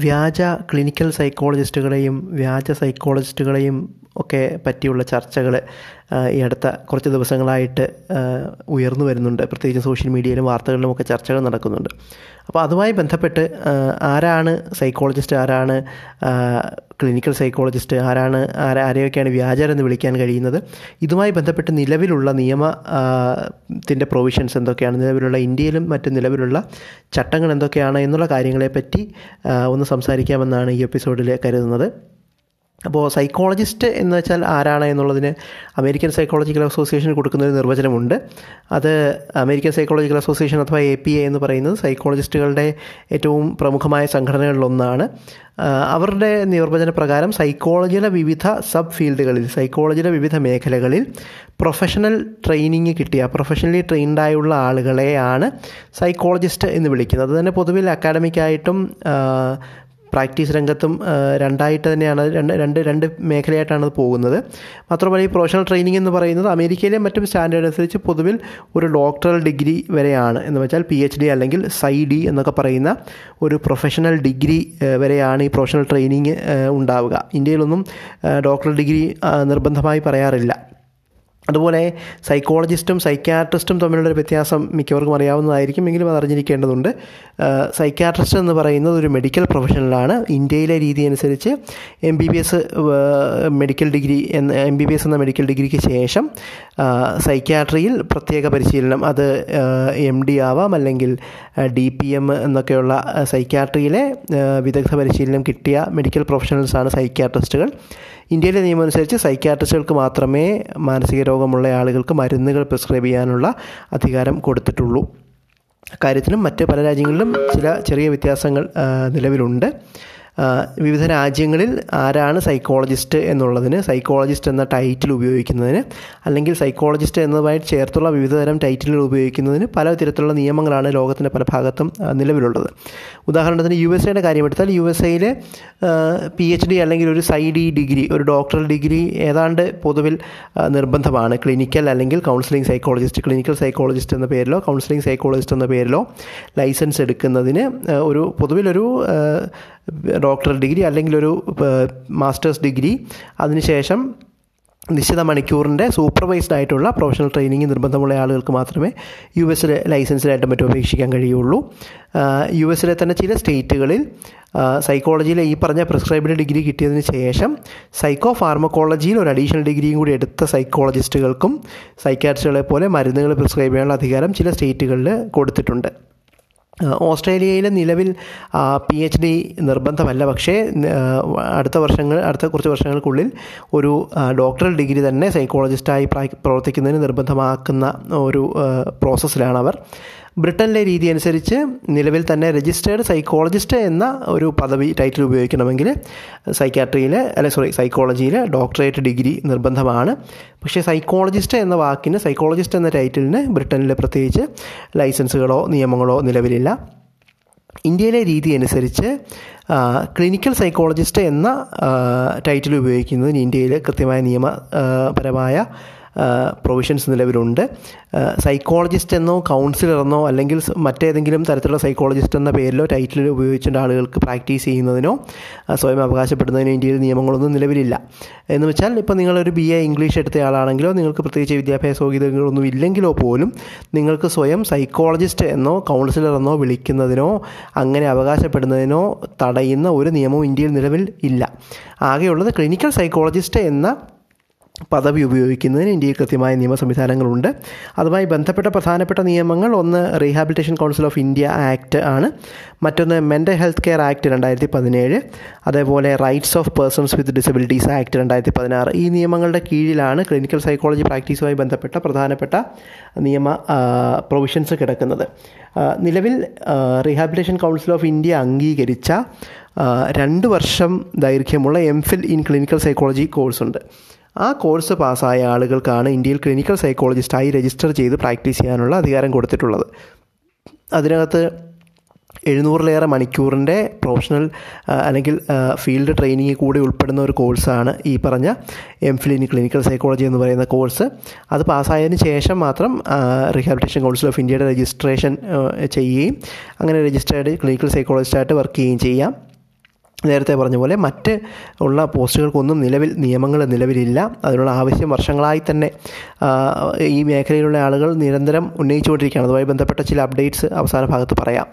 വ്യാജ ക്ലിനിക്കൽ സൈക്കോളജിസ്റ്റുകളെയും വ്യാജ സൈക്കോളജിസ്റ്റുകളെയും ഒക്കെ പറ്റിയുള്ള ചർച്ചകൾ ഈ അടുത്ത കുറച്ച് ദിവസങ്ങളായിട്ട് ഉയർന്നു വരുന്നുണ്ട്. പ്രത്യേകിച്ച് സോഷ്യൽ മീഡിയയിലും വാർത്തകളിലും ഒക്കെ ചർച്ചകൾ നടക്കുന്നുണ്ട്. അപ്പോൾ അതുമായി ബന്ധപ്പെട്ട് ആരാണ് സൈക്കോളജിസ്റ്റ് ആരാണ് ക്ലിനിക്കൽ സൈക്കോളജിസ്റ്റ് ആരാണ് ആരാ ആരെയൊക്കെയാണ് വ്യാജരെന്ന് വിളിക്കാൻ കഴിയുന്നത്. ഇതുമായി ബന്ധപ്പെട്ട് നിലവിലുള്ള നിയമ ത്തിന്റെ പ്രൊവിഷൻസ് എന്തൊക്കെയാണ് നിലവിലുള്ള ഇന്ത്യയിലും മറ്റ് നിലവിലുള്ള ചട്ടങ്ങൾ എന്തൊക്കെയാണ് എന്നുള്ള കാര്യങ്ങളെപ്പറ്റി ഒന്ന് സംസാരിക്കാമെന്നാണ് ഈ എപ്പിസോഡിൽ കരുതുന്നത്. അപ്പോൾ സൈക്കോളജിസ്റ്റ് എന്ന് വെച്ചാൽ ആരാണ് എന്നുള്ളതിന് അമേരിക്കൻ സൈക്കോളജിക്കൽ അസോസിയേഷൻ കൊടുക്കുന്ന ഒരു നിർവചനമുണ്ട്. അത് അമേരിക്കൻ സൈക്കോളജിക്കൽ അസോസിയേഷൻ അഥവാ എ പി എ എന്ന് പറയുന്നത് സൈക്കോളജിസ്റ്റുകളുടെ ഏറ്റവും പ്രമുഖമായ സംഘടനകളിലൊന്നാണ്. അവരുടെ നിർവചന പ്രകാരം സൈക്കോളജിയിലെ വിവിധ സബ് ഫീൽഡുകളിൽ സൈക്കോളജിയിലെ വിവിധ മേഖലകളിൽ പ്രൊഫഷണൽ ട്രെയിനിങ് കിട്ടിയ പ്രൊഫഷണലി ട്രെയിൻഡായുള്ള ആളുകളെയാണ് സൈക്കോളജിസ്റ്റ് എന്ന് വിളിക്കുന്നത്. അത് തന്നെ പൊതുവിൽ അക്കാഡമിക്കായിട്ടും പ്രാക്ടീസ് രംഗത്തും രണ്ടായിട്ട് തന്നെയാണ് രണ്ട് രണ്ട് രണ്ട് മേഖലയായിട്ടാണ് അത് പോകുന്നത്. മാത്രമല്ല ഈ പ്രൊഫഷണൽ ട്രെയിനിങ് എന്ന് പറയുന്നത് അമേരിക്കയിലെ മറ്റും സ്റ്റാൻഡേർഡ് അനുസരിച്ച് പൊതുവിൽ ഒരു ഡോക്ടറൽ ഡിഗ്രി വരെയാണ്. എന്ന് വെച്ചാൽ പി എച്ച് ഡി അല്ലെങ്കിൽ സൈ ഡി എന്നൊക്കെ പറയുന്ന ഒരു പ്രൊഫഷണൽ ഡിഗ്രി വരെയാണ് ഈ പ്രൊഫഷണൽ ട്രെയിനിങ് ഉണ്ടാവുക. ഇന്ത്യയിലൊന്നും ഡോക്ടറൽ ഡിഗ്രി നിർബന്ധമായി പറയാറില്ല. അതുപോലെ സൈക്കോളജിസ്റ്റും സൈക്യാട്രിസ്റ്റും തമ്മിലുള്ളൊരു വ്യത്യാസം മിക്കവർക്കും അറിയാവുന്നതായിരിക്കും. എങ്കിലും അത് അറിഞ്ഞിരിക്കേണ്ടതുണ്ട്. സൈക്യാട്രിസ്റ്റ് എന്ന് പറയുന്നത് ഒരു മെഡിക്കൽ പ്രൊഫഷണലാണ് ഇന്ത്യയിലെ രീതി അനുസരിച്ച് M B B S medical degree എന്ന എം ബി ബി എസ് എന്ന മെഡിക്കൽ ഡിഗ്രിക്ക് ശേഷം സൈക്യാട്രിയിൽ പ്രത്യേക പരിശീലനം അത് എം ഡി ആവാം അല്ലെങ്കിൽ ഡി പി എം എന്നൊക്കെയുള്ള സൈക്യാട്രിയിലെ വിദഗ്ധ പരിശീലനം കിട്ടിയ മെഡിക്കൽ പ്രൊഫഷണൽസാണ് സൈക്യാട്രിസ്റ്റുകൾ ഇന്ത്യയിലെ നിയമം അനുസരിച്ച് സൈക്യാട്രിസ്റ്റുകൾക്ക് മാത്രമേ മാനസിക രോഗമുള്ള ആളുകൾക്ക് മരുന്നുകൾ പ്രിസ്ക്രൈബ് ചെയ്യാനുള്ള അധികാരം കൊടുത്തിട്ടുള്ളൂ. കാര്യത്തിലും മറ്റ് പല രാജ്യങ്ങളിലും ചില ചെറിയ വ്യത്യാസങ്ങൾ നിലവിലുണ്ട്. വിവിധ രാജ്യങ്ങളിൽ ആരാണ് സൈക്കോളജിസ്റ്റ് എന്നുള്ളതിന് സൈക്കോളജിസ്റ്റ് എന്ന ടൈറ്റിൽ ഉപയോഗിക്കുന്നതിന് അല്ലെങ്കിൽ സൈക്കോളജിസ്റ്റ് എന്നതുമായി ചേർത്തുള്ള വിവിധതരം ടൈറ്റിലുകൾ ഉപയോഗിക്കുന്നതിന് പല തരത്തിലുള്ള നിയമങ്ങളാണ് ലോകത്തിന്റെ പല ഭാഗത്തും നിലവിലുള്ളത്. ഉദാഹരണത്തിന് യു എസ് എയുടെ കാര്യമെടുത്താൽ യു എസ് എയിൽ പി എച്ച് ഡി അല്ലെങ്കിൽ ഒരു സൈ ഡി ഡിഗ്രി ഒരു ഡോക്ടറൽ ഡിഗ്രി ഏതാണ്ട് പൊതുവിൽ നിർബന്ധമാണ്. ക്ലിനിക്കൽ അല്ലെങ്കിൽ കൗൺസിലിംഗ് സൈക്കോളജിസ്റ്റ് ക്ലിനിക്കൽ സൈക്കോളജിസ്റ്റ് എന്ന പേരിലോ കൗൺസിലിംഗ് സൈക്കോളജിസ്റ്റ് എന്ന പേരിലോ ലൈസൻസ് എടുക്കുന്നതിന് ഒരു പൊതുവിലൊരു ഡോക്ടറൽ ഡിഗ്രി അല്ലെങ്കിൽ ഒരു മാസ്റ്റേഴ്സ് ഡിഗ്രി അതിനുശേഷം നിശ്ചിത മണിക്കൂറിന്റെ സൂപ്പർവൈസ്ഡ് ആയിട്ടുള്ള പ്രൊഫഷണൽ ട്രെയിനിങ് നിർബന്ധമുള്ള ആളുകൾക്ക് മാത്രമേ യു എസിലെ ലൈസൻസിലായിട്ട് മറ്റും അപേക്ഷിക്കാൻ കഴിയുള്ളൂ. യു എസിലെ തന്നെ ചില സ്റ്റേറ്റുകളിൽ സൈക്കോളജിയിലെ ഈ പറഞ്ഞ പ്രിസ്ക്രൈബ്ഡ് ഡിഗ്രി കിട്ടിയതിന് ശേഷം സൈക്കോ ഫാർമക്കോളജിയിൽ ഒരു അഡീഷണൽ ഡിഗ്രിയും കൂടി എടുത്ത സൈക്കോളജിസ്റ്റുകൾക്കും സൈക്കാട്രിസ്റ്റുകളെ പോലെ മരുന്നുകൾ പ്രിസ്ക്രൈബ് ചെയ്യാനുള്ള അധികാരം ചില സ്റ്റേറ്റുകളിൽ കൊടുത്തിട്ടുണ്ട്. ഓസ്ട്രേലിയയിൽ നിലവിൽ പി എച്ച് ഡി നിർബന്ധമല്ല. പക്ഷേ അടുത്ത വർഷങ്ങൾ അടുത്ത കുറച്ച് വർഷങ്ങൾക്കുള്ളിൽ ഒരു ഡോക്ടറൽ ഡിഗ്രി തന്നെ സൈക്കോളജിസ്റ്റായി പ്രവർത്തിക്കുന്നതിന് നിർബന്ധമാക്കുന്ന ഒരു പ്രോസസ്സിലാണ് അവർ ബ്രിട്ടനിലെ രീതി അനുസരിച്ച് നിലവിൽ തന്നെ രജിസ്റ്റേർഡ് സൈക്കോളജിസ്റ്റ് എന്ന ഒരു പദവി ടൈറ്റിൽ ഉപയോഗിക്കണമെങ്കിൽ സൈക്കാട്രിയിൽ അല്ലെ സോറി സൈക്കോളജിയിൽ ഡോക്ടറേറ്റ് ഡിഗ്രി നിർബന്ധമാണ്. പക്ഷേ സൈക്കോളജിസ്റ്റ് എന്ന വാക്കിന് സൈക്കോളജിസ്റ്റ് എന്ന ടൈറ്റിലിന് ബ്രിട്ടനിൽ പ്രത്യേകിച്ച് ലൈസൻസുകളോ നിയമങ്ങളോ നിലവിലില്ല. ഇന്ത്യയിലെ രീതി അനുസരിച്ച് ക്ലിനിക്കൽ സൈക്കോളജിസ്റ്റ് എന്ന ടൈറ്റിൽ ഉപയോഗിക്കുന്നതിന് ഇന്ത്യയിൽ കൃത്യമായ നിയമപരമായ പ്രൊവിഷൻസ് നിലവിലുണ്ട്. സൈക്കോളജിസ്റ്റ് എന്നോ കൗൺസിലർ എന്നോ അല്ലെങ്കിൽ മറ്റേതെങ്കിലും തരത്തിലുള്ള സൈക്കോളജിസ്റ്റ് എന്ന പേരിലോ ടൈറ്റിലോ ഉപയോഗിച്ചിട്ട് ആളുകൾക്ക് പ്രാക്ടീസ് ചെയ്യുന്നതിനോ സ്വയം അവകാശപ്പെടുന്നതിനോ ഇന്ത്യയിൽ നിയമങ്ങളൊന്നും നിലവിലില്ല. എന്ന് വെച്ചാൽ ഇപ്പോൾ നിങ്ങളൊരു ബി എ ഇംഗ്ലീഷ് എടുത്ത ആളാണെങ്കിലോ നിങ്ങൾക്ക് പ്രത്യേകിച്ച് വിദ്യാഭ്യാസ യോഗ്യതകളൊന്നും ഇല്ലെങ്കിലോ പോലും നിങ്ങൾക്ക് സ്വയം സൈക്കോളജിസ്റ്റ് എന്നോ കൗൺസിലർ എന്നോ വിളിക്കുന്നതിനോ അങ്ങനെ അവകാശപ്പെടുന്നതിനോ തടയുന്ന ഒരു നിയമവും ഇന്ത്യയിൽ നിലവിൽ ഇല്ല. ആകെയുള്ളത് ക്ലിനിക്കൽ സൈക്കോളജിസ്റ്റ് എന്ന പദവി ഉപയോഗിക്കുന്നതിന് ഇന്ത്യയിൽ കൃത്യമായ നിയമ സംവിധാനങ്ങളുണ്ട് അതുമായി ബന്ധപ്പെട്ട പ്രധാനപ്പെട്ട നിയമങ്ങൾ ഒന്ന് Rehabilitation Council of India Act ആണ്. മറ്റൊന്ന് മെന്റൽ ഹെൽത്ത് കെയർ ആക്ട് രണ്ടായിരത്തി പതിനേഴ് അതേപോലെ Rights of Persons with Disabilities Act രണ്ടായിരത്തി പതിനാറ് ഈ നിയമങ്ങളുടെ കീഴിലാണ് ക്ലിനിക്കൽ സൈക്കോളജി പ്രാക്ടീസുമായി ബന്ധപ്പെട്ട പ്രധാനപ്പെട്ട നിയമ പ്രൊവിഷൻസ് കിടക്കുന്നത്. നിലവിൽ റീഹാബിലിറ്റേഷൻ കൗൺസിൽ ഓഫ് ഇന്ത്യ അംഗീകരിച്ച രണ്ട് വർഷം ദൈർഘ്യമുള്ള M Phil in clinical psychology കോഴ്സുണ്ട് ആ കോഴ്സ് പാസ്സായ ആളുകൾക്കാണ് ഇന്ത്യയിൽ ക്ലിനിക്കൽ സൈക്കോളജിസ്റ്റായി രജിസ്റ്റർ ചെയ്ത് പ്രാക്ടീസ് ചെയ്യാനുള്ള അധികാരം കൊടുത്തിട്ടുള്ളത്. അതിനകത്ത് എഴുന്നൂറിലേറെ മണിക്കൂറിന്റെ പ്രൊഫഷണൽ അല്ലെങ്കിൽ ഫീൽഡ് ട്രെയിനിങ് കൂടി ഉൾപ്പെടുന്ന ഒരു കോഴ്സാണ് ഈ പറഞ്ഞ എം ഇൻ ക്ലിനിക്കൽ സൈക്കോളജി എന്ന് പറയുന്ന കോഴ്സ്. അത് പാസ്സായതിനു ശേഷം മാത്രം റീഹാബിലിറ്റേഷൻ കൗൺസിൽ ഓഫ് ഇന്ത്യയുടെ രജിസ്ട്രേഷൻ ചെയ്യുകയും അങ്ങനെ രജിസ്റ്റേർഡ് ക്ലിനിക്കൽ സൈക്കോളജിസ്റ്റായിട്ട് വർക്ക് ചെയ്യുകയും ചെയ്യാം. നേരത്തെ പറഞ്ഞ പോലെ മറ്റ് ഉള്ള പോസ്റ്റുകൾക്കൊന്നും നിലവിൽ നിയമങ്ങൾ നിലവിലില്ല. അതിനുള്ള ആവശ്യം വർഷങ്ങളായി തന്നെ ഈ മേഖലയിലുള്ള ആളുകൾ നിരന്തരം ഉന്നയിച്ചുകൊണ്ടിരിക്കുകയാണ്. അതുമായി ബന്ധപ്പെട്ട ചില അപ്ഡേറ്റ്സ് അവസാന ഭാഗത്ത് പറയാം.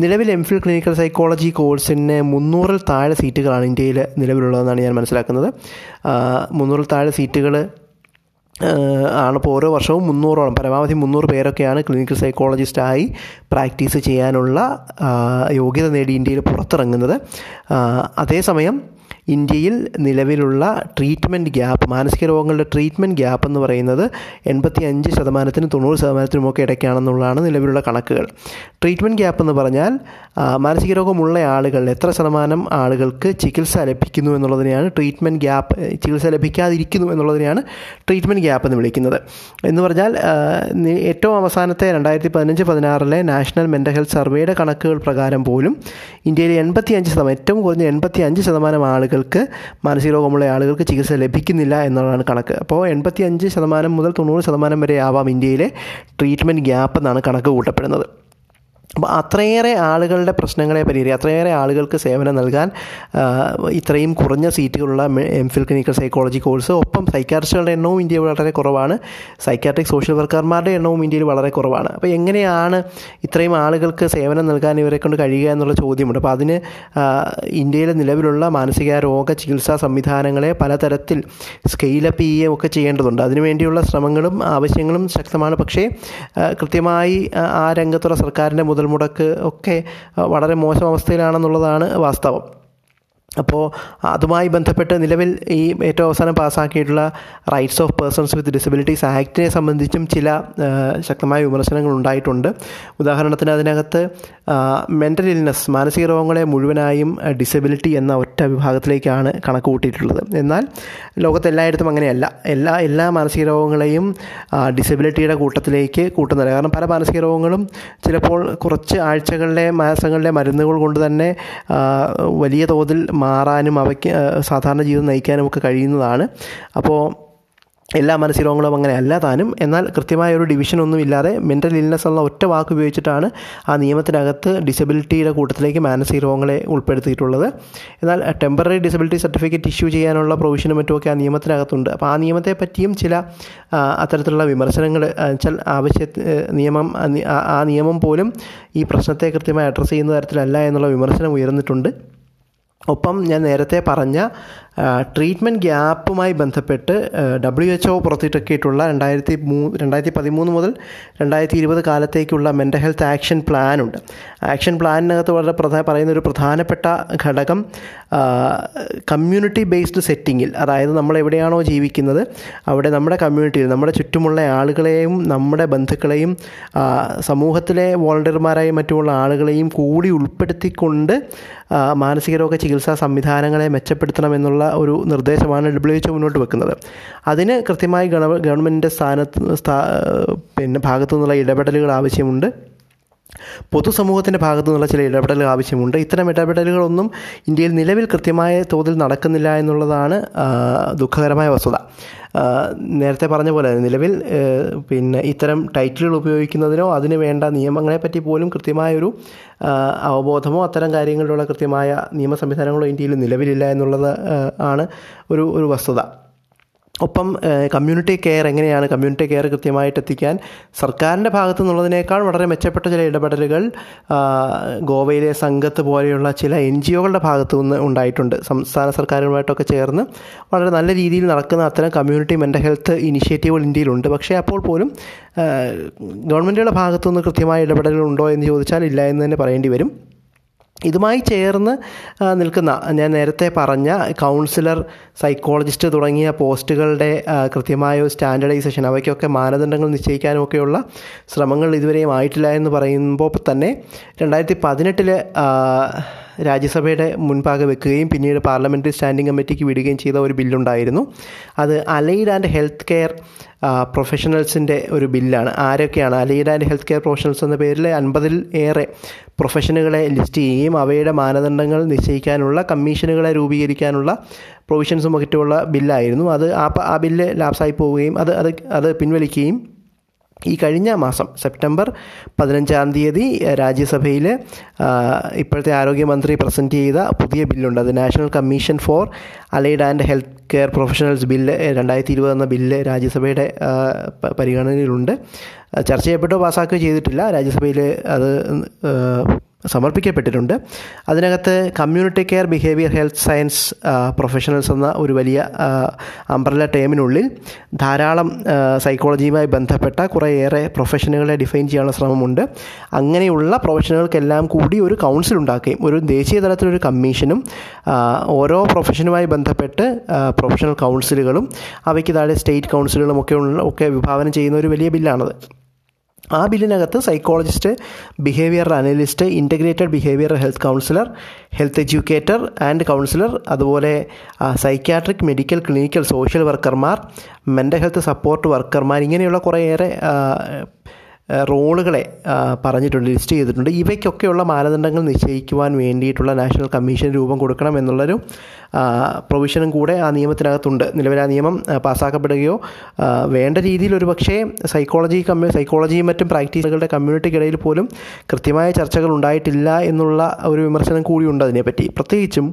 നിലവിൽ എം ഫിൽ ക്ലിനിക്കൽ സൈക്കോളജി കോഴ്സിന് മുന്നൂറിൽ താഴെ സീറ്റുകളാണ് ഇന്ത്യയിൽ നിലവിലുള്ളതെന്നാണ് ഞാൻ മനസ്സിലാക്കുന്നത്. മുന്നൂറിൽ താഴെ സീറ്റുകൾ ആണ് ഇപ്പോൾ ഓരോ വർഷവും മുന്നൂറോളം പരമാവധി മുന്നൂറ് പേരൊക്കെയാണ് ക്ലിനിക്കൽ സൈക്കോളജിസ്റ്റായി പ്രാക്ടീസ് ചെയ്യാനുള്ള യോഗ്യത നേടി ഇന്ത്യയിൽ പുറത്തിറങ്ങുന്നത്. അതേസമയം ഇന്ത്യയിൽ നിലവിലുള്ള ട്രീറ്റ്മെന്റ് ഗ്യാപ്പ് മാനസിക രോഗങ്ങളുടെ ട്രീറ്റ്മെന്റ് ഗ്യാപ്പ് എന്ന് പറയുന്നത് എൺപത്തി അഞ്ച് ശതമാനത്തിനും തൊണ്ണൂറ് ശതമാനത്തിനുമൊക്കെ ഇടയ്ക്കാണെന്നുള്ളതാണ് നിലവിലുള്ള കണക്കുകൾ. ട്രീറ്റ്മെന്റ് ഗ്യാപ്പ് എന്ന് പറഞ്ഞാൽ മാനസിക രോഗമുള്ള ആളുകൾ എത്ര ശതമാനം ആളുകൾക്ക് ചികിത്സ ലഭിക്കുന്നു എന്നുള്ളതിനെയാണ് ട്രീറ്റ്മെന്റ് ഗ്യാപ്പ് ചികിത്സ ലഭിക്കാതിരിക്കുന്നു എന്നുള്ളതിനെയാണ് ട്രീറ്റ്മെന്റ് ഗ്യാപ്പ് എന്ന് വിളിക്കുന്നത്. എന്ന് പറഞ്ഞാൽ ഏറ്റവും അവസാനത്തെ രണ്ടായിരത്തി പതിനഞ്ച് പതിനാറിലെ നാഷണൽ മെന്റൽ ഹെൽത്ത് സർവേയുടെ കണക്കുകൾ പ്രകാരം പോലും ഇന്ത്യയിലെ എൺപത്തി അഞ്ച് ശതമാനം ഏറ്റവും കുറഞ്ഞ എൺപത്തി അഞ്ച് ശതമാനം ആളുകൾക്ക് മാനസിക രോഗമുള്ള ആളുകൾക്ക് ചികിത്സ ലഭിക്കുന്നില്ല എന്നുള്ളതാണ് കണക്ക്. അപ്പോൾ എൺപത്തി അഞ്ച് ശതമാനം മുതൽ തൊണ്ണൂറ് ശതമാനം വരെ ആവാം ഇന്ത്യയിലെ ട്രീറ്റ്മെന്റ് ഗ്യാപ്പ് എന്നാണ് കണക്ക് കൂട്ടപ്പെടുന്നത്. അപ്പോൾ അത്രയേറെ ആളുകളുടെ പ്രശ്നങ്ങളെ പരിഹരി അത്രയേറെ ആളുകൾക്ക് സേവനം നൽകാൻ ഇത്രയും കുറഞ്ഞ സീറ്റുകളുള്ള M Phil clinical psychology course ഒപ്പം സൈക്കാട്രിസ്റ്റുകളുടെ എണ്ണവും ഇന്ത്യയിൽ വളരെ കുറവാണ്. സൈക്കാട്രിക് സോഷ്യൽ വർക്കർമാരുടെ എണ്ണവും ഇന്ത്യയിൽ വളരെ കുറവാണ്. അപ്പോൾ എങ്ങനെയാണ് ഇത്രയും ആളുകൾക്ക് സേവനം നൽകാൻ ഇവരെ കൊണ്ട് കഴിയുക എന്നുള്ള ചോദ്യമുണ്ട്. അപ്പോൾ അതിന് ഇന്ത്യയിലെ നിലവിലുള്ള മാനസിക രോഗ ചികിത്സാ സംവിധാനങ്ങളെ പലതരത്തിൽ സ്കെയിലപ്പ് ചെയ്യുകയും ഒക്കെ ചെയ്യേണ്ടതുണ്ട്. അതിനുവേണ്ടിയുള്ള ശ്രമങ്ങളും ആവശ്യങ്ങളും ശക്തമാണ്. പക്ഷേ കൃത്യമായി ആ, രംഗത്തുള്ള സർക്കാരിന്റെ മുതൽ മുടക്ക് ഒക്കെ വളരെ മോശം അവസ്ഥയിലാണെന്നുള്ളതാണ് വാസ്തവം. അപ്പോൾ അതുമായി ബന്ധപ്പെട്ട് നിലവിൽ ഈ ഏറ്റവും അവസാനം പാസ്സാക്കിയിട്ടുള്ള Rights of Persons with Disabilities ആക്ടിനെ സംബന്ധിച്ചും ചില ശക്തമായ വിമർശനങ്ങൾ ഉണ്ടായിട്ടുണ്ട്. ഉദാഹരണത്തിന് അതിനകത്ത് മെന്റൽ ഇൽനെസ് മാനസിക രോഗങ്ങളെ മുഴുവനായും ഡിസബിലിറ്റി എന്ന ഒറ്റ വിഭാഗത്തിലേക്കാണ് കണക്ക് കൂട്ടിയിട്ടുള്ളത് എന്നാൽ ലോകത്തെല്ലായിടത്തും അങ്ങനെയല്ല. എല്ലാ എല്ലാ മാനസിക രോഗങ്ങളെയും ഡിസബിലിറ്റിയുടെ കൂട്ടത്തിലേക്ക് കൂട്ടുന്നില്ല കാരണം പല മാനസിക രോഗങ്ങളും ചിലപ്പോൾ കുറച്ച് ആഴ്ചകളിലെ മാസങ്ങളിലെ മരുന്നുകൾ കൊണ്ട് തന്നെ വലിയ തോതിൽ മാറാനും അവയ്ക്ക് സാധാരണ ജീവിതം നയിക്കാനും ഒക്കെ കഴിയുന്നതാണ്. അപ്പോൾ എല്ലാ മാനസിക രോഗങ്ങളും അങ്ങനെ അല്ല താനും. എന്നാൽ കൃത്യമായ ഒരു ഡിവിഷൻ ഒന്നും ഇല്ലാതെ മെന്റൽ ഇൽനെസ് എന്ന ഒറ്റ വാക്ക് ഉപയോഗിച്ചിട്ടാണ് ആ നിയമത്തിനകത്ത് ഡിസബിലിറ്റിയുടെ കൂട്ടത്തിലേക്ക് മാനസിക രോഗങ്ങളെ ഉൾപ്പെടുത്തിയിട്ടുള്ളത്. എന്നാൽ ടെമ്പററി ഡിസബിലിറ്റി സർട്ടിഫിക്കറ്റ് ഇഷ്യൂ ചെയ്യാനുള്ള പ്രൊവിഷനും മറ്റുമൊക്കെ ആ നിയമത്തിനകത്തുണ്ട്. അപ്പോൾ ആ നിയമത്തെ പറ്റിയും ചില അത്തരത്തിലുള്ള വിമർശനങ്ങൾ വെച്ചാൽ ആവശ്യ നിയമം ആ നിയമം പോലും ഈ പ്രശ്നത്തെ കൃത്യമായി അഡ്രസ്സ് ചെയ്യുന്ന തരത്തിലല്ല എന്നുള്ള വിമർശനം ഉയർന്നിട്ടുണ്ട്. ഒപ്പം ഞാൻ നേരത്തെ പറഞ്ഞ ട്രീറ്റ്മെന്റ് ഗ്യാപ്പുമായി ബന്ധപ്പെട്ട് ഡബ്ല്യു എച്ച് ഒ പുറത്തിറക്കിയിട്ടുള്ള രണ്ടായിരത്തി മൂ രണ്ടായിരത്തി പതിമൂന്ന് മുതൽ രണ്ടായിരത്തി ഇരുപത് കാലത്തേക്കുള്ള മെന്റൽ ഹെൽത്ത് ആക്ഷൻ പ്ലാനുണ്ട് ആക്ഷൻ പ്ലാനിനകത്ത് വളരെ പ്രധാന പറയുന്ന ഒരു പ്രധാനപ്പെട്ട ഘടകം കമ്മ്യൂണിറ്റി ബേസ്ഡ് സെറ്റിങ്ങിൽ അതായത് നമ്മൾ എവിടെയാണോ ജീവിക്കുന്നത് അവിടെ നമ്മുടെ കമ്മ്യൂണിറ്റിയിൽ നമ്മുടെ ചുറ്റുമുള്ള ആളുകളെയും നമ്മുടെ ബന്ധുക്കളെയും സമൂഹത്തിലെ വോളണ്ടിയർമാരായും മറ്റുമുള്ള ആളുകളെയും കൂടി ഉൾപ്പെടുത്തിക്കൊണ്ട് മാനസിക രോഗ ചികിത്സാ സംവിധാനങ്ങളെ മെച്ചപ്പെടുത്തണമെന്നുള്ള ഒരു നിർദ്ദേശമാണ് ഡബ്ല്യു എച്ച് മുന്നോട്ട് വെക്കുന്നത്. അതിന് കൃത്യമായി ഗവ ഗവൺമെന്റിന്റെ സ്ഥാനത്ത് സ്ഥാ പിന്നെ ഭാഗത്തു നിന്നുള്ള ഇടപെടലുകൾ ആവശ്യമുണ്ട്. പൊതുസമൂഹത്തിന്റെ ഭാഗത്തു നിന്നുള്ള ചില ഇടപെടൽ ആവശ്യമുണ്ട്. ഇത്തരം ഇടപെടലുകളൊന്നും ഇന്ത്യയിൽ നിലവിൽ കൃത്യമായ തോതിൽ നടക്കുന്നില്ല എന്നുള്ളതാണ് ദുഃഖകരമായ വസ്തുത. നേരത്തെ പറഞ്ഞ പോലെ നിലവിൽ പിന്നെ ഇത്തരം ടൈറ്റിലുകൾ ഉപയോഗിക്കുന്നതിനോ അതിന് വേണ്ട നിയമങ്ങളെപ്പറ്റി പോലും കൃത്യമായൊരു അവബോധമോ അത്തരം കാര്യങ്ങളിലുള്ള കൃത്യമായ നിയമ സംവിധാനങ്ങളോ ഇന്ത്യയിൽ നിലവിലില്ല എന്നുള്ളത് ആണ് ഒരു ഒരു വസ്തുത. ഒപ്പം കമ്മ്യൂണിറ്റി കെയർ എങ്ങനെയാണ് കമ്മ്യൂണിറ്റി കെയർ കൃത്യമായിട്ട് എത്തിക്കാൻ? സർക്കാരിന്റെ ഭാഗത്തു നിന്നുള്ളതിനേക്കാൾ വളരെ മെച്ചപ്പെട്ട ചില ഇടപെടലുകൾ ഗോവയിലെ സംഘത്ത് പോലെയുള്ള ചില എൻ ജി ഒകളുടെ ഭാഗത്തു നിന്ന് ഉണ്ടായിട്ടുണ്ട്. സംസ്ഥാന സർക്കാരുമായിട്ടൊക്കെ ചേർന്ന് വളരെ നല്ല രീതിയിൽ നടക്കുന്ന അത്തരം കമ്മ്യൂണിറ്റി മെന്റൽ ഹെൽത്ത് ഇനിഷ്യേറ്റീവുകൾ ഇന്ത്യയിലുണ്ട്. പക്ഷേ അപ്പോൾ പോലും ഗവൺമെന്റുകളുടെ ഭാഗത്തു നിന്ന് കൃത്യമായ ഇടപെടലുകൾ ഉണ്ടോ എന്ന് ചോദിച്ചാൽ ഇല്ല എന്ന് തന്നെ പറയേണ്ടി വരും. ഇതുമായി ചേർന്ന് നിൽക്കുന്ന ഞാൻ നേരത്തെ പറഞ്ഞ കൗൺസിലർ സൈക്കോളജിസ്റ്റ് തുടങ്ങിയ പോസ്റ്റുകളുടെ കൃത്യമായ സ്റ്റാൻഡർഡൈസേഷൻ അവയ്ക്കൊക്കെ മാനദണ്ഡങ്ങൾ നിശ്ചയിക്കാനുമൊക്കെയുള്ള ശ്രമങ്ങൾ ഇതുവരെയും ആയിട്ടില്ല എന്ന് പറയുമ്പോൾ തന്നെ രണ്ടായിരത്തി പതിനെട്ടിൽ രാജ്യസഭയുടെ മുൻപാകെ വെക്കുകയും പിന്നീട് പാർലമെന്ററി സ്റ്റാൻഡിംഗ് കമ്മിറ്റിക്ക് വിടുകയും ചെയ്ത ഒരു ബില്ലുണ്ടായിരുന്നു. അത് അലൈഡ് ആൻഡ് ഹെൽത്ത് കെയർ പ്രൊഫഷണൽസിന്റെ ഒരു ബില്ലാണ്. ആരൊക്കെയാണ് allied and health care professionals എന്ന പേരിൽ അൻപതിൽ ഏറെ പ്രൊഫഷനുകളെ ലിസ്റ്റ് ചെയ്യുകയും അവയുടെ മാനദണ്ഡങ്ങൾ നിശ്ചയിക്കാനുള്ള കമ്മീഷനുകളെ രൂപീകരിക്കാനുള്ള പ്രൊവിഷൻസും മറ്റുമുള്ള ബില്ലായിരുന്നു. അത് ആ ആ ബില്ല് ലാപ്സായി പോവുകയും അത് അത് അത് പിൻവലിക്കുകയും ഈ കഴിഞ്ഞ മാസം സെപ്റ്റംബർ പതിനഞ്ചാം തീയതി രാജ്യസഭയിൽ ഇപ്പോഴത്തെ ആരോഗ്യമന്ത്രി പ്രസന്റ് ചെയ്ത പുതിയ ബില്ലുണ്ട്. അത് National Commission for Allied and Health Care Professionals bill രണ്ടായിരത്തി ഇരുപത് എന്ന ബില്ല് രാജ്യസഭയുടെ പരിഗണനയിലുണ്ട്. ചർച്ച ചെയ്യപ്പെട്ടോ പാസ്സാക്കുകയോ ചെയ്തിട്ടില്ല. രാജ്യസഭയിൽ അത് സമർപ്പിക്കപ്പെട്ടിട്ടുണ്ട്. അതിനകത്ത് community care behaviour health science professionals എന്ന ഒരു വലിയ അംബ്രല ടേമിനുള്ളിൽ ധാരാളം സൈക്കോളജിയുമായി ബന്ധപ്പെട്ട കുറേയേറെ പ്രൊഫഷനുകളെ ഡിഫൈൻ ചെയ്യാനുള്ള ശ്രമമുണ്ട്. അങ്ങനെയുള്ള പ്രൊഫഷനുകൾക്കെല്ലാം കൂടി ഒരു കൗൺസിൽ ഉണ്ടാക്കുകയും ഒരു ദേശീയ തലത്തിലൊരു കമ്മീഷനും ഓരോ പ്രൊഫഷനുമായി ബന്ധപ്പെട്ട് പ്രൊഫഷണൽ കൗൺസിലുകളും അവയ്ക്ക് താഴെ സ്റ്റേറ്റ് കൗൺസിലുകളും ഒക്കെ ഒക്കെ വിഭാവനം ചെയ്യുന്ന ഒരു വലിയ ബില്ലാണത്. ആ ബില്ലിനകത്ത് psychologist behaviour analyst integrated behaviour health counsellor health educator and counsellor അതുപോലെ സൈക്യാട്രിക് മെഡിക്കൽ ക്ലിനിക്കൽ സോഷ്യൽ വർക്കർമാർ മെന്റൽ ഹെൽത്ത് സപ്പോർട്ട് വർക്കർമാർ ഇങ്ങനെയുള്ള കുറേയേറെ റോളുകളെ പറഞ്ഞിട്ടുണ്ട് ലിസ്റ്റ് ചെയ്തിട്ടുണ്ട്. ഇവയ്ക്കൊക്കെയുള്ള മാനദണ്ഡങ്ങൾ നിശ്ചയിക്കുവാൻ വേണ്ടിയിട്ടുള്ള നാഷണൽ കമ്മീഷൻ രൂപം കൊടുക്കണം എന്നുള്ളൊരു പ്രൊവിഷനും കൂടെ ആ നിയമത്തിനകത്തുണ്ട്. നിലവിൽ ആ നിയമം പാസ്സാക്കപ്പെടുകയോ വേണ്ട രീതിയിൽ ഒരു പക്ഷേ സൈക്കോളജി കമ്മ്യൂ സൈക്കോളജിയും മറ്റും പ്രാക്ടീസുകളുടെ കമ്മ്യൂണിറ്റിക്കിടയിൽ പോലും കൃത്യമായ ചർച്ചകൾ ഉണ്ടായിട്ടില്ല എന്നുള്ള ഒരു വിമർശനം കൂടിയുണ്ട് അതിനെപ്പറ്റി. പ്രത്യേകിച്ചും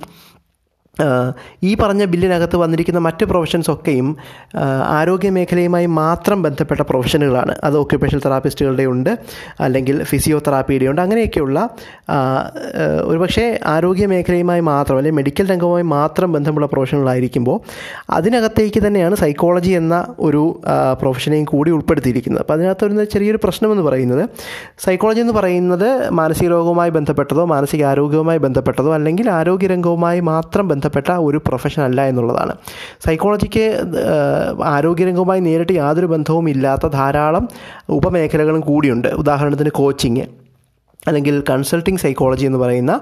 ഈ പറഞ്ഞ ബില്ലിനകത്ത് വന്നിരിക്കുന്ന മറ്റ് പ്രൊഫഷൻസ് ഒക്കെയും ആരോഗ്യ മേഖലയുമായി മാത്രം ബന്ധപ്പെട്ട പ്രൊഫഷനുകളാണ് അത് ഓക്യുപ്പേഷണൽ തെറാപ്പിസ്റ്റുകളുടെ ഉണ്ട് അല്ലെങ്കിൽ ഫിസിയോതെറാപ്പിയുടെ ഉണ്ട് അങ്ങനെയൊക്കെയുള്ള ഒരുപക്ഷെ ആരോഗ്യ മേഖലയുമായി മാത്രം അല്ലെങ്കിൽ മെഡിക്കൽ രംഗവുമായി മാത്രം ബന്ധമുള്ള പ്രൊഫഷനുകളായിരിക്കുമ്പോൾ അതിനകത്തേക്ക് തന്നെയാണ് സൈക്കോളജി എന്ന ഒരു പ്രൊഫഷനെയും കൂടി ഉൾപ്പെടുത്തിയിരിക്കുന്നത്. അപ്പോൾ അതിനകത്ത് വരുന്ന ചെറിയൊരു പ്രശ്നമെന്ന് പറയുന്നത് സൈക്കോളജി എന്ന് പറയുന്നത് മാനസിക രോഗവുമായി ബന്ധപ്പെട്ടതോ മാനസിക ആരോഗ്യവുമായി ബന്ധപ്പെട്ടതോ അല്ലെങ്കിൽ ആരോഗ്യരംഗവുമായി മാത്രം ബന്ധപ്പെട്ട ഒരു പ്രൊഫഷൻ അല്ല എന്നുള്ളതാണ്. സൈക്കോളജിക്ക് ആരോഗ്യരംഗവുമായി നേരിട്ട് യാതൊരു ബന്ധവും ഇല്ലാത്ത ധാരാളം ഉപമേഖലകളും കൂടിയുണ്ട്. ഉദാഹരണത്തിന് കോച്ചിങ് അല്ലെങ്കിൽ കൺസൾട്ടിംഗ് സൈക്കോളജി എന്ന് പറയുന്ന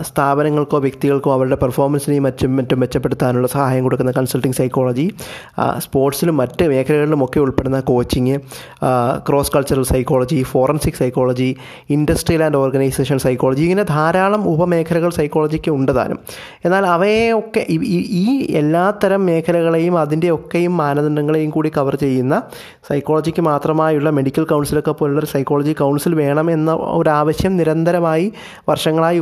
സ്ഥാപനങ്ങൾക്കോ വ്യക്തികൾക്കോ അവരുടെ പെർഫോമൻസിനെയും മറ്റും മറ്റും മെച്ചപ്പെടുത്താനുള്ള സഹായം കൊടുക്കുന്ന കൺസൾട്ടിംഗ് സൈക്കോളജി സ്പോർട്സിലും മറ്റ് മേഖലകളിലും ഒക്കെ ഉൾപ്പെടുന്ന coaching cross cultural psychology forensic psychology industrial and organisation psychology ഇങ്ങനെ ധാരാളം ഉപമേഖലകൾ സൈക്കോളജിക്ക് ഉണ്ട് താനും. എന്നാൽ അവയൊക്കെ ഈ എല്ലാത്തരം മേഖലകളെയും അതിന്റെയൊക്കെയും മാനദണ്ഡങ്ങളെയും കൂടി കവർ ചെയ്യുന്ന സൈക്കോളജിക്ക് മാത്രമായുള്ള മെഡിക്കൽ കൗൺസിലൊക്കെ പോലുള്ളൊരു സൈക്കോളജി കൗൺസിൽ വേണമെന്ന ഒരു ആവശ്യം നിരന്തരമായി വർഷങ്ങളായി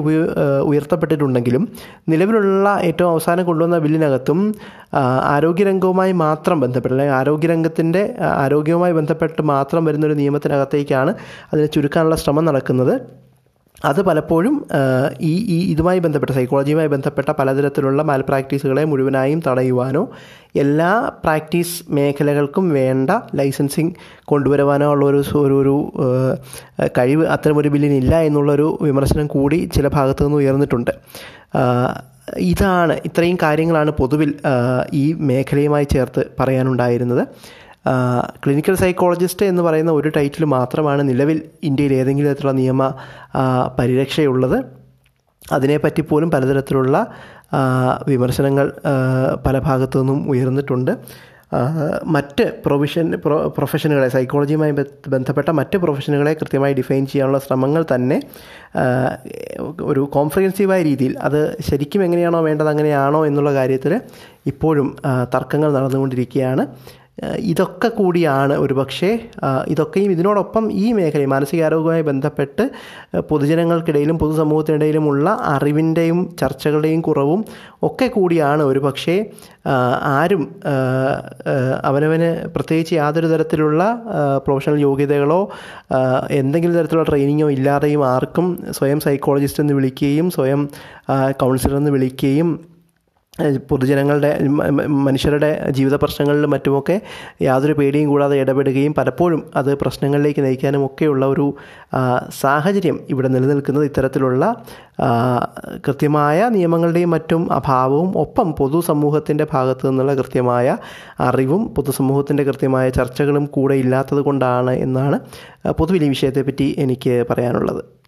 ഉയർത്തപ്പെട്ടിട്ടുണ്ടെങ്കിലും നിലവിലുള്ള ഏറ്റവും അവസാനം കൊണ്ടുവന്ന ബില്ലിനകത്തും ആരോഗ്യരംഗവുമായി മാത്രം ബന്ധപ്പെട്ട് അല്ലെങ്കിൽ ആരോഗ്യരംഗത്തിന്റെ ആരോഗ്യവുമായി ബന്ധപ്പെട്ട് മാത്രം വരുന്നൊരു നിയമത്തിനകത്തേക്കാണ് അതിനെ ചുരുക്കാനുള്ള ശ്രമം നടക്കുന്നത്. അത് പലപ്പോഴും ഈ ഈ ഇതുമായി ബന്ധപ്പെട്ട സൈക്കോളജിയുമായി ബന്ധപ്പെട്ട പലതരത്തിലുള്ള മാൽ പ്രാക്ടീസുകളെ മുഴുവനായും തടയുവാനോ എല്ലാ പ്രാക്ടീസ് മേഖലകൾക്കും വേണ്ട ലൈസൻസിങ് കൊണ്ടുവരുവാനോ ഉള്ള ഒരു ഒരു ഒരു കഴിവ് അത്തരമൊരു ബില്ലിനില്ല എന്നുള്ളൊരു വിമർശനം കൂടി ചില ഭാഗത്തു നിന്ന് ഉയർന്നിട്ടുണ്ട്. ഇതാണ് ഇത്രയും കാര്യങ്ങളാണ് പൊതുവിൽ ഈ മേഖലയുമായി ചേർത്ത് പറയാനുണ്ടായിരുന്നത്. ക്ലിനിക്കൽ സൈക്കോളജിസ്റ്റ് എന്ന് പറയുന്ന ഒരു ടൈറ്റിൽ മാത്രമാണ് നിലവിൽ ഇന്ത്യയിൽ ഏതെങ്കിലും തരത്തിലുള്ള നിയമ പരിരക്ഷയുള്ളത്. അതിനെപ്പറ്റി പോലും പലതരത്തിലുള്ള വിമർശനങ്ങൾ പല ഭാഗത്തു നിന്നും ഉയർന്നിട്ടുണ്ട്. മറ്റ് പ്രൊവിഷൻ പ്രൊ പ്രൊഫഷനുകളെ സൈക്കോളജിയുമായി ബന്ധപ്പെട്ട മറ്റ് പ്രൊഫഷനുകളെ കൃത്യമായി ഡിഫൈൻ ചെയ്യാനുള്ള ശ്രമങ്ങൾ തന്നെ ഒരു കോംപ്രിഹെൻസീവായ രീതിയിൽ അത് ശരിക്കും എങ്ങനെയാണോ വേണ്ടത് അങ്ങനെയാണോ എന്നുള്ള കാര്യത്തിൽ ഇപ്പോഴും തർക്കങ്ങൾ നടന്നുകൊണ്ടിരിക്കുകയാണ്. ഇതൊക്കെ കൂടിയാണ് ഒരുപക്ഷെ ഇതൊക്കെയും ഇതിനോടൊപ്പം ഈ മേഖലയും മാനസികാരോഗ്യവുമായി ബന്ധപ്പെട്ട് പൊതുജനങ്ങൾക്കിടയിലും പൊതുസമൂഹത്തിനിടയിലുമുള്ള അറിവിന്റെയും ചർച്ചകളുടെയും കുറവും ഒക്കെ കൂടിയാണ് ഒരുപക്ഷെ ആരും അവനവന് പ്രത്യേകിച്ച് യാതൊരു തരത്തിലുള്ള പ്രൊഫഷണൽ യോഗ്യതകളോ എന്തെങ്കിലും തരത്തിലുള്ള ട്രെയിനിങ്ങോ ഇല്ലാതെയും ആർക്കും സ്വയം സൈക്കോളജിസ്റ്റ് എന്ന് വിളിക്കുകയും സ്വയം കൗൺസിലർ എന്ന് വിളിക്കുകയും പൊതുജനങ്ങളുടെ മനുഷ്യരുടെ ജീവിത പ്രശ്നങ്ങളിലും മറ്റുമൊക്കെ യാതൊരു പേടിയും കൂടാതെ ഇടപെടുകയും പലപ്പോഴും അത് പ്രശ്നങ്ങളിലേക്ക് നയിക്കാനും ഒക്കെയുള്ള ഒരു സാഹചര്യം ഇവിടെ നിലനിൽക്കുന്നത് ഇത്തരത്തിലുള്ള കൃത്യമായ നിയമങ്ങളുടെയും മറ്റും അഭാവവും ഒപ്പം പൊതുസമൂഹത്തിന്റെ ഭാഗത്തു നിന്നുള്ള കൃത്യമായ അറിവും പൊതുസമൂഹത്തിന്റെ കൃത്യമായ ചർച്ചകളും കൂടെ ഇല്ലാത്തത് കൊണ്ടാണ് എന്നാണ് പൊതുവിൽ ഈ വിഷയത്തെപ്പറ്റി എനിക്ക് പറയാനുള്ളത്.